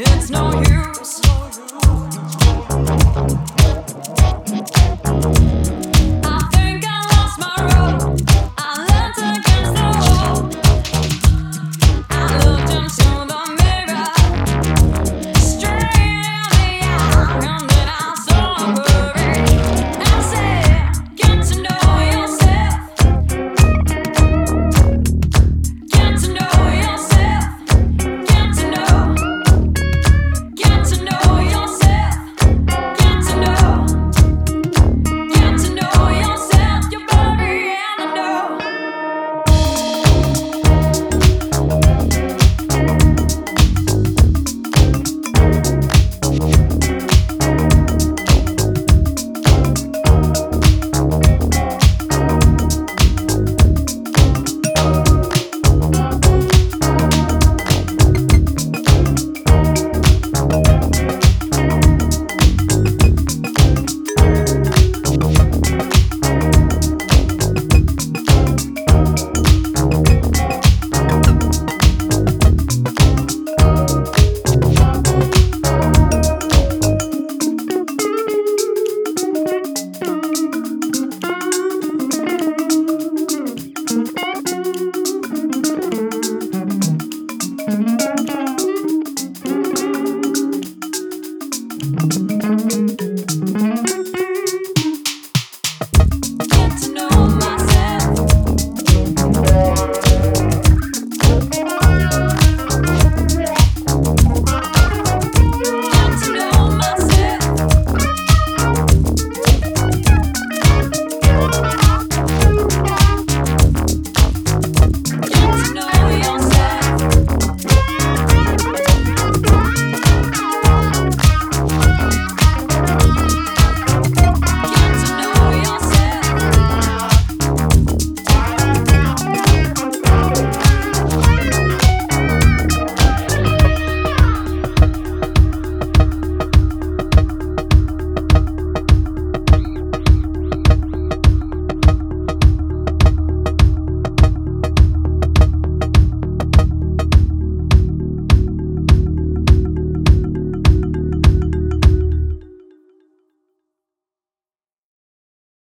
It's no use.